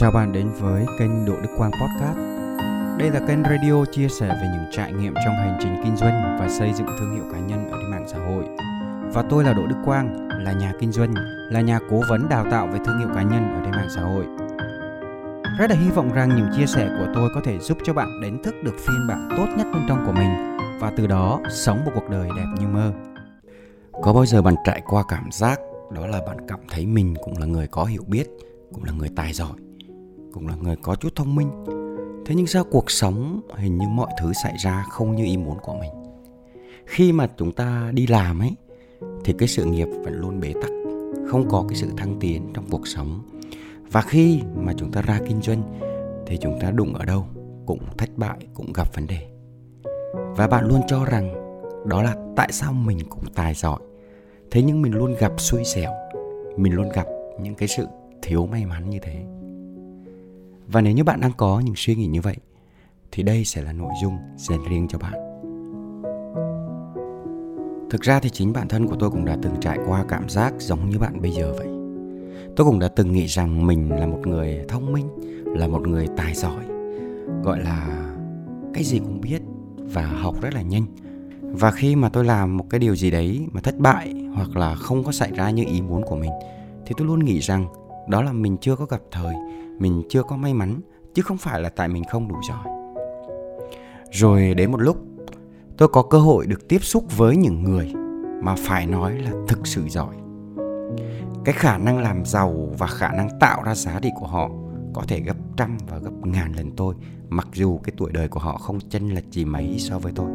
Chào bạn đến với kênh Độ Đức Quang Podcast. Đây là kênh radio chia sẻ về những trải nghiệm trong hành trình kinh doanh và xây dựng thương hiệu cá nhân ở trên mạng xã hội. Và tôi là Đỗ Đức Quang, là nhà kinh doanh, là nhà cố vấn đào tạo về thương hiệu cá nhân ở trên mạng xã hội. Rất là hy vọng rằng những chia sẻ của tôi có thể giúp cho bạn đánh thức được phiên bản tốt nhất bên trong của mình và từ đó sống một cuộc đời đẹp như mơ. Có bao giờ bạn trải qua cảm giác đó là bạn cảm thấy mình cũng là người có hiểu biết, cũng là người tài giỏi cũng là người có chút thông minh. Thế nhưng sao cuộc sống, hình như mọi thứ xảy ra không như ý muốn của mình? Khi mà chúng ta đi làm ấy, thì cái sự nghiệp vẫn luôn bế tắc, không có cái sự thăng tiến trong cuộc sống. Và khi mà chúng ta ra kinh doanh, thì chúng ta đụng ở đâu cũng thất bại, cũng gặp vấn đề. Và bạn luôn cho rằng đó là tại sao mình cũng tài giỏi. Thế nhưng mình luôn gặp xui xẻo, mình luôn gặp những cái sự thiếu may mắn như thế và nếu như bạn đang có những suy nghĩ như vậy thì đây sẽ là nội dung dành riêng cho bạn. Thực ra thì chính bản thân của tôi cũng đã từng trải qua cảm giác giống như bạn bây giờ vậy. Tôi cũng đã từng nghĩ rằng mình là một người thông minh, là một người tài giỏi, gọi là cái gì cũng biết và học rất là nhanh. Và khi mà tôi làm một cái điều gì đấy mà thất bại hoặc là không có xảy ra như ý muốn của mình thì tôi luôn nghĩ rằng đó là mình chưa có gặp thời mình chưa có may mắn, chứ không phải là tại mình không đủ giỏi. Rồi đến một lúc, tôi có cơ hội được tiếp xúc với những người mà phải nói là thực sự giỏi. Cái khả năng làm giàu và khả năng tạo ra giá trị của họ có thể gấp trăm và gấp ngàn lần tôi, mặc dù cái tuổi đời của họ không chênh lệch gì mấy so với tôi.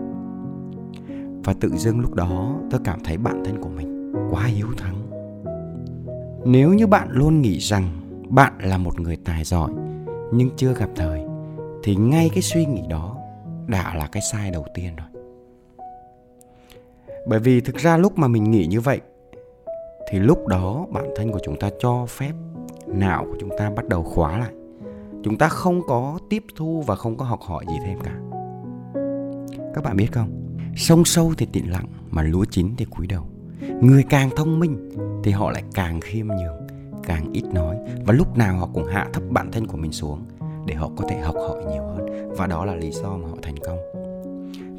Và tự dưng lúc đó, tôi cảm thấy bản thân của mình quá hiếu thắng. Nếu như bạn luôn nghĩ rằng bạn là một người tài giỏi, nhưng chưa gặp thời, thì ngay cái suy nghĩ đó đã là cái sai đầu tiên rồi. Bởi vì thực ra lúc mà mình nghĩ như vậy, thì lúc đó bản thân của chúng ta cho phép não của chúng ta bắt đầu khóa lại. Chúng ta không có tiếp thu và không có học hỏi gì thêm cả. Các bạn biết không? Sông sâu thì tịnh lặng mà lúa chín thì cúi đầu. Người càng thông minh thì họ lại càng khiêm nhường càng ít nói và lúc nào họ cũng hạ thấp bản thân của mình xuống để họ có thể học hỏi nhiều hơn. Và đó là lý do mà họ thành công.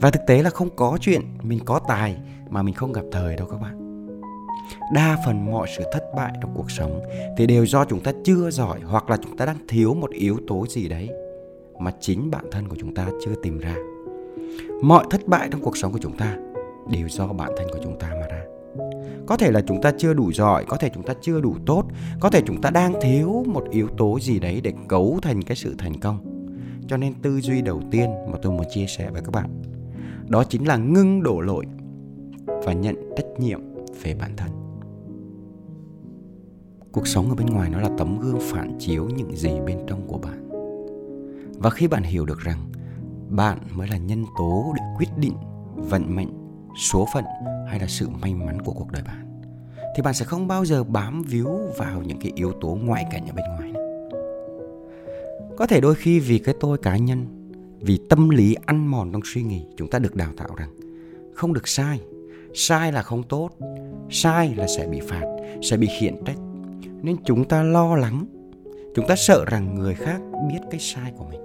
Và thực tế là không có chuyện mình có tài mà mình không gặp thời đâu các bạn. Đa phần mọi sự thất bại trong cuộc sống thì đều do chúng ta chưa giỏi hoặc là chúng ta đang thiếu một yếu tố gì đấy mà chính bản thân của chúng ta chưa tìm ra. Mọi thất bại trong cuộc sống của chúng ta đều do bản thân của chúng ta mà ra có thể là chúng ta chưa đủ giỏi, có thể chúng ta chưa đủ tốt, có thể chúng ta đang thiếu một yếu tố gì đấy để cấu thành cái sự thành công. Cho nên tư duy đầu tiên mà tôi muốn chia sẻ với các bạn, đó chính là ngưng đổ lỗi và nhận trách nhiệm về bản thân. Cuộc sống ở bên ngoài nó là tấm gương phản chiếu những gì bên trong của bạn. Và khi bạn hiểu được rằng bạn mới là nhân tố để quyết định vận mệnh số phận hay là sự may mắn của cuộc đời bạn thì bạn sẽ không bao giờ bám víu vào những cái yếu tố ngoại cảnh ở bên ngoài nữa. Có thể đôi khi vì cái tôi cá nhân, vì tâm lý ăn mòn trong suy nghĩ, chúng ta được đào tạo rằng không được sai, sai là không tốt, sai là sẽ bị phạt, sẽ bị khiển trách. Nên chúng ta lo lắng, chúng ta sợ rằng người khác biết cái sai của mình.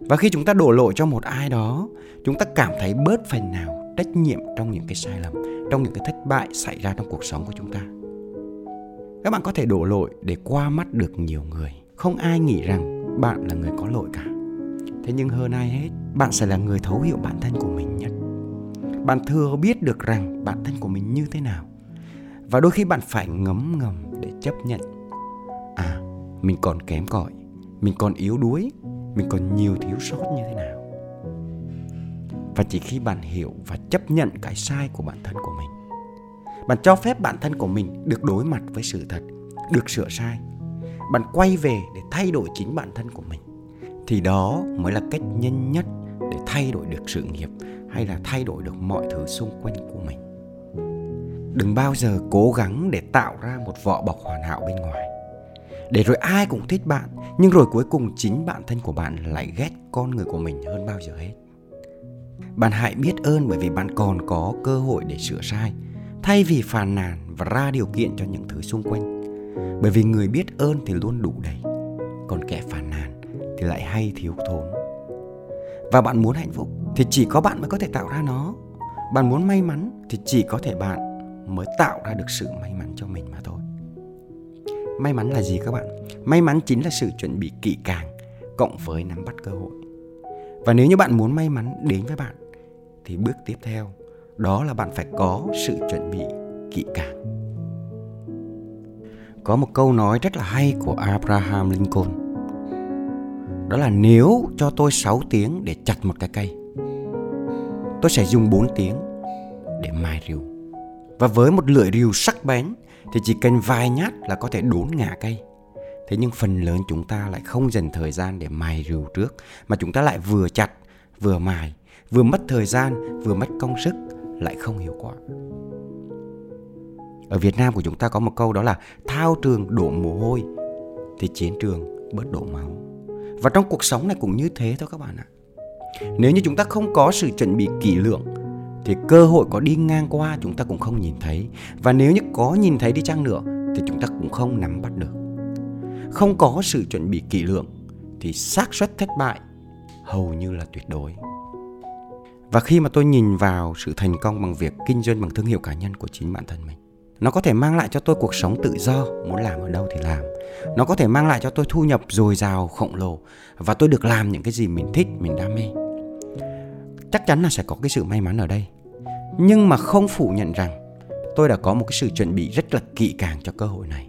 Và khi chúng ta đổ lỗi cho một ai đó, chúng ta cảm thấy bớt phần nào trách nhiệm trong những cái sai lầm, trong những cái thất bại xảy ra trong cuộc sống của chúng ta. Các bạn có thể đổ lỗi để qua mắt được nhiều người. Không ai nghĩ rằng bạn là người có lỗi cả. Thế nhưng hơn ai hết, bạn sẽ là người thấu hiểu bản thân của mình nhất. Bạn thừa biết được rằng bản thân của mình như thế nào. Và đôi khi bạn phải ngấm ngầm để chấp nhận. À mình còn kém cỏi, mình còn yếu đuối, mình còn nhiều thiếu sót như thế nào? Và chỉ khi bạn hiểu và chấp nhận cái sai của bản thân của mình. Bạn cho phép bản thân của mình được đối mặt với sự thật, được sửa sai. Bạn quay về để thay đổi chính bản thân của mình. Thì đó mới là cách nhanh nhất để thay đổi được sự nghiệp hay là thay đổi được mọi thứ xung quanh của mình. Đừng bao giờ cố gắng để tạo ra một vỏ bọc hoàn hảo bên ngoài. Để rồi ai cũng thích bạn, nhưng rồi cuối cùng chính bản thân của bạn lại ghét con người của mình hơn bao giờ hết bạn hãy biết ơn bởi vì bạn còn có cơ hội để sửa sai, thay vì phàn nàn và ra điều kiện cho những thứ xung quanh bởi vì người biết ơn thì luôn đủ đầy, còn kẻ phàn nàn thì lại hay thiếu thốn. Và bạn muốn hạnh phúc thì chỉ có bạn mới có thể tạo ra nó. Bạn muốn may mắn thì chỉ có thể bạn mới tạo ra được sự may mắn cho mình mà thôi. May mắn là gì các bạn? May mắn chính là sự chuẩn bị kỹ càng cộng với nắm bắt cơ hội. Và nếu như bạn muốn may mắn đến với bạn thì bước tiếp theo đó là bạn phải có sự chuẩn bị kỹ càng. Có một câu nói rất là hay của Abraham Lincoln. Đó là nếu cho tôi 6 tiếng để chặt một cái cây, tôi sẽ dùng 4 tiếng để mài rìu. Và với một lưỡi rìu sắc bén thì chỉ cần vài nhát là có thể đốn ngã cây. Thế nhưng phần lớn chúng ta lại không dành thời gian để mài rìu trước mà chúng ta lại vừa chặt vừa mài, vừa mất thời gian, vừa mất công sức lại không hiệu quả. Ở Việt Nam của chúng ta có một câu đó là thao trường đổ mồ hôi thì chiến trường bớt đổ máu. Và trong cuộc sống này cũng như thế thôi các bạn ạ. Nếu như chúng ta không có sự chuẩn bị kỹ lưỡng thì cơ hội có đi ngang qua chúng ta cũng không nhìn thấy và nếu như có nhìn thấy đi chăng nữa thì chúng ta cũng không nắm bắt được. Không có sự chuẩn bị kỹ lưỡng, thì xác suất thất bại hầu như là tuyệt đối. Và khi mà tôi nhìn vào sự thành công bằng việc kinh doanh bằng thương hiệu cá nhân của chính bản thân mình, nó có thể mang lại cho tôi cuộc sống tự do, muốn làm ở đâu thì làm. Nó có thể mang lại cho tôi thu nhập dồi dào, khổng lồ, và tôi được làm những cái gì mình thích, mình đam mê. Chắc chắn là sẽ có cái sự may mắn ở đây. Nhưng mà không phủ nhận rằng tôi đã có một cái sự chuẩn bị rất là kỹ càng cho cơ hội này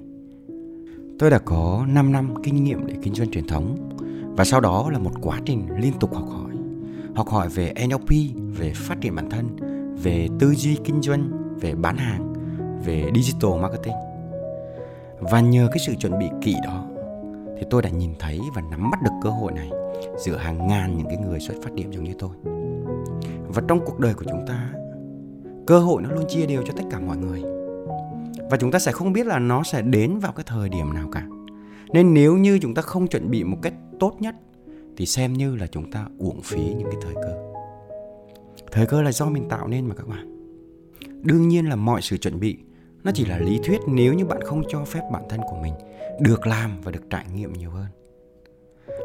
tôi đã có 5 năm kinh nghiệm để kinh doanh truyền thống và sau đó là một quá trình liên tục học hỏi học hỏi về NLP, về phát triển bản thân, về tư duy kinh doanh, về bán hàng, về digital marketing. Và nhờ cái sự chuẩn bị kỹ đó thì tôi đã nhìn thấy và nắm bắt được cơ hội này giữa hàng ngàn những cái người xuất phát điểm giống như tôi. Và trong cuộc đời của chúng ta, cơ hội nó luôn chia đều cho tất cả mọi người. Và chúng ta sẽ không biết là nó sẽ đến vào cái thời điểm nào cả. Nên nếu như chúng ta không chuẩn bị một cách tốt nhất thì xem như là chúng ta uổng phí những cái thời cơ. Thời cơ là do mình tạo nên mà các bạn. Đương nhiên là mọi sự chuẩn bị nó chỉ là lý thuyết nếu như bạn không cho phép bản thân của mình được làm và được trải nghiệm nhiều hơn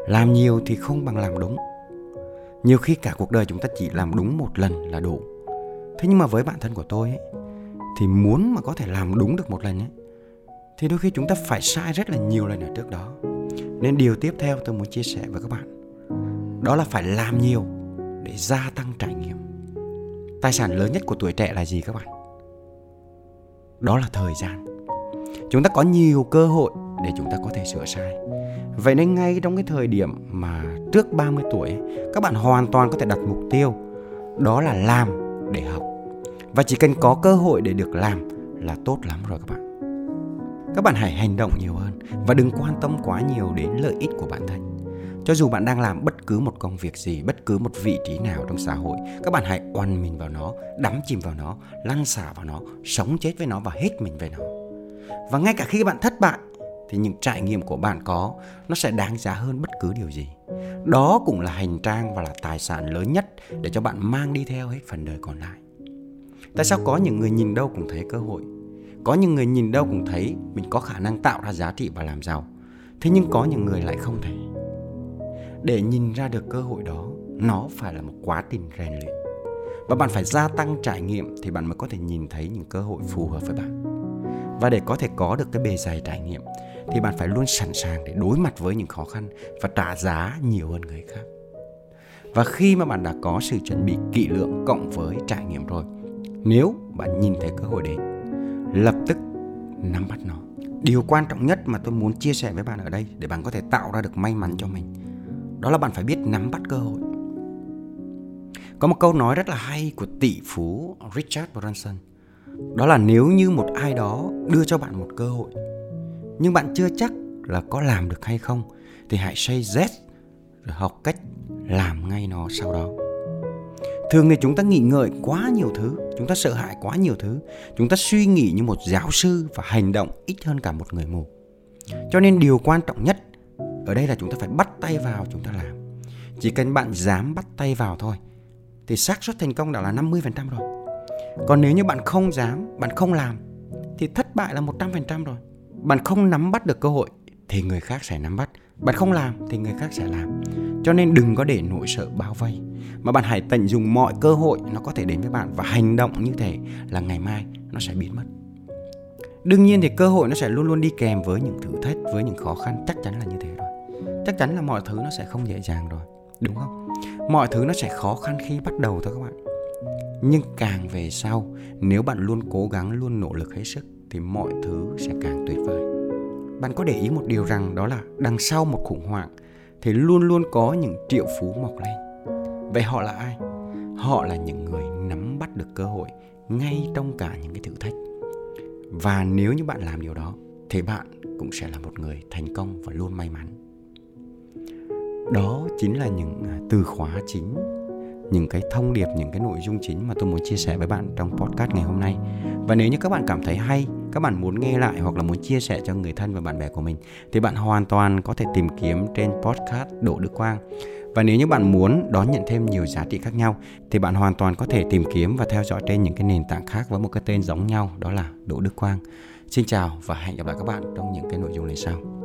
làm nhiều thì không bằng làm đúng nhiều khi cả cuộc đời chúng ta chỉ làm đúng một lần là đủ thế nhưng mà với bản thân của tôi ấy, thì muốn mà có thể làm đúng được một lần ấy, thì đôi khi chúng ta phải sai rất là nhiều lần ở trước đó. Nên điều tiếp theo tôi muốn chia sẻ với các bạn đó là phải làm nhiều để gia tăng trải nghiệm. Tài sản lớn nhất của tuổi trẻ là gì các bạn? Đó là thời gian. Chúng ta có nhiều cơ hội để chúng ta có thể sửa sai. Vậy nên ngay trong cái thời điểm mà trước 30 tuổi các bạn hoàn toàn có thể đặt mục tiêu đó là làm để học và chỉ cần có cơ hội để được làm là tốt lắm rồi các bạn. Các bạn hãy hành động nhiều hơn và đừng quan tâm quá nhiều đến lợi ích của bản thân. Cho dù bạn đang làm bất cứ một công việc gì, bất cứ một vị trí nào trong xã hội, các bạn hãy oằn mình vào nó, đắm chìm vào nó, lăn xả vào nó, sống chết với nó và hết mình về nó. Và ngay cả khi bạn thất bại, thì những trải nghiệm của bạn có, nó sẽ đáng giá hơn bất cứ điều gì. Đó cũng là hành trang và là tài sản lớn nhất để cho bạn mang đi theo hết phần đời còn lại tại sao có những người nhìn đâu cũng thấy cơ hội? Có những người nhìn đâu cũng thấy mình có khả năng tạo ra giá trị và làm giàu. Thế nhưng có những người lại không thể. Để nhìn ra được cơ hội đó, nó phải là một quá trình rèn luyện. Và bạn phải gia tăng trải nghiệm thì bạn mới có thể nhìn thấy những cơ hội phù hợp với bạn. Và để có thể có được cái bề dày trải nghiệm, thì bạn phải luôn sẵn sàng để đối mặt với những khó khăn và trả giá nhiều hơn người khác. Và khi mà bạn đã có sự chuẩn bị kỹ lưỡng cộng với trải nghiệm rồi nếu bạn nhìn thấy cơ hội đến lập tức nắm bắt nó. Điều quan trọng nhất mà tôi muốn chia sẻ với bạn ở đây để bạn có thể tạo ra được may mắn cho mình, đó là bạn phải biết nắm bắt cơ hội. Có một câu nói rất là hay của tỷ phú Richard Branson, đó là nếu như một ai đó đưa cho bạn một cơ hội, nhưng bạn chưa chắc là có làm được hay không, thì hãy say yes rồi học cách làm ngay nó sau đó thường thì chúng ta nghĩ ngợi quá nhiều thứ, chúng ta sợ hãi quá nhiều thứ, chúng ta suy nghĩ như một giáo sư và hành động ít hơn cả một người mù. Cho nên điều quan trọng nhất, ở đây là chúng ta phải bắt tay vào chúng ta làm. Chỉ cần bạn dám bắt tay vào thôi, thì xác suất thành công đã là 50% rồi. Còn nếu như bạn không dám, bạn không làm, thì thất bại là 100% rồi. Bạn không nắm bắt được cơ hội, thì người khác sẽ nắm bắt. Bạn không làm, thì người khác sẽ làm cho nên đừng có để nỗi sợ bao vây, mà bạn hãy tận dụng mọi cơ hội nó có thể đến với bạn và hành động như thế là ngày mai nó sẽ biến mất. Đương nhiên thì cơ hội nó sẽ luôn luôn đi kèm với những thử thách, với những khó khăn, chắc chắn là như thế rồi. Chắc chắn là mọi thứ nó sẽ không dễ dàng rồi, đúng không? Mọi thứ nó sẽ khó khăn khi bắt đầu thôi các bạn. Nhưng càng về sau, nếu bạn luôn cố gắng, luôn nỗ lực hết sức, thì mọi thứ sẽ càng tuyệt vời. Bạn có để ý một điều rằng đó là đằng sau một khủng hoảng thì luôn luôn có những triệu phú mọc lên. Vậy họ là ai? Họ là những người nắm bắt được cơ hội ngay trong cả những cái thử thách. Và nếu như bạn làm điều đó, thì bạn cũng sẽ là một người thành công và luôn may mắn. Đó chính là những à, từ khóa chính những cái thông điệp, những cái nội dung chính mà tôi muốn chia sẻ với bạn trong podcast ngày hôm nay và nếu như các bạn cảm thấy hay, các bạn muốn nghe lại hoặc là muốn chia sẻ cho người thân và bạn bè của mình, thì bạn hoàn toàn có thể tìm kiếm trên podcast Đỗ Đức Quang và nếu như bạn muốn đón nhận thêm nhiều giá trị khác nhau, thì bạn hoàn toàn có thể tìm kiếm và theo dõi trên những cái nền tảng khác với một cái tên giống nhau, đó là Đỗ Đức Quang. Xin chào và hẹn gặp lại các bạn trong những cái nội dung lần sau.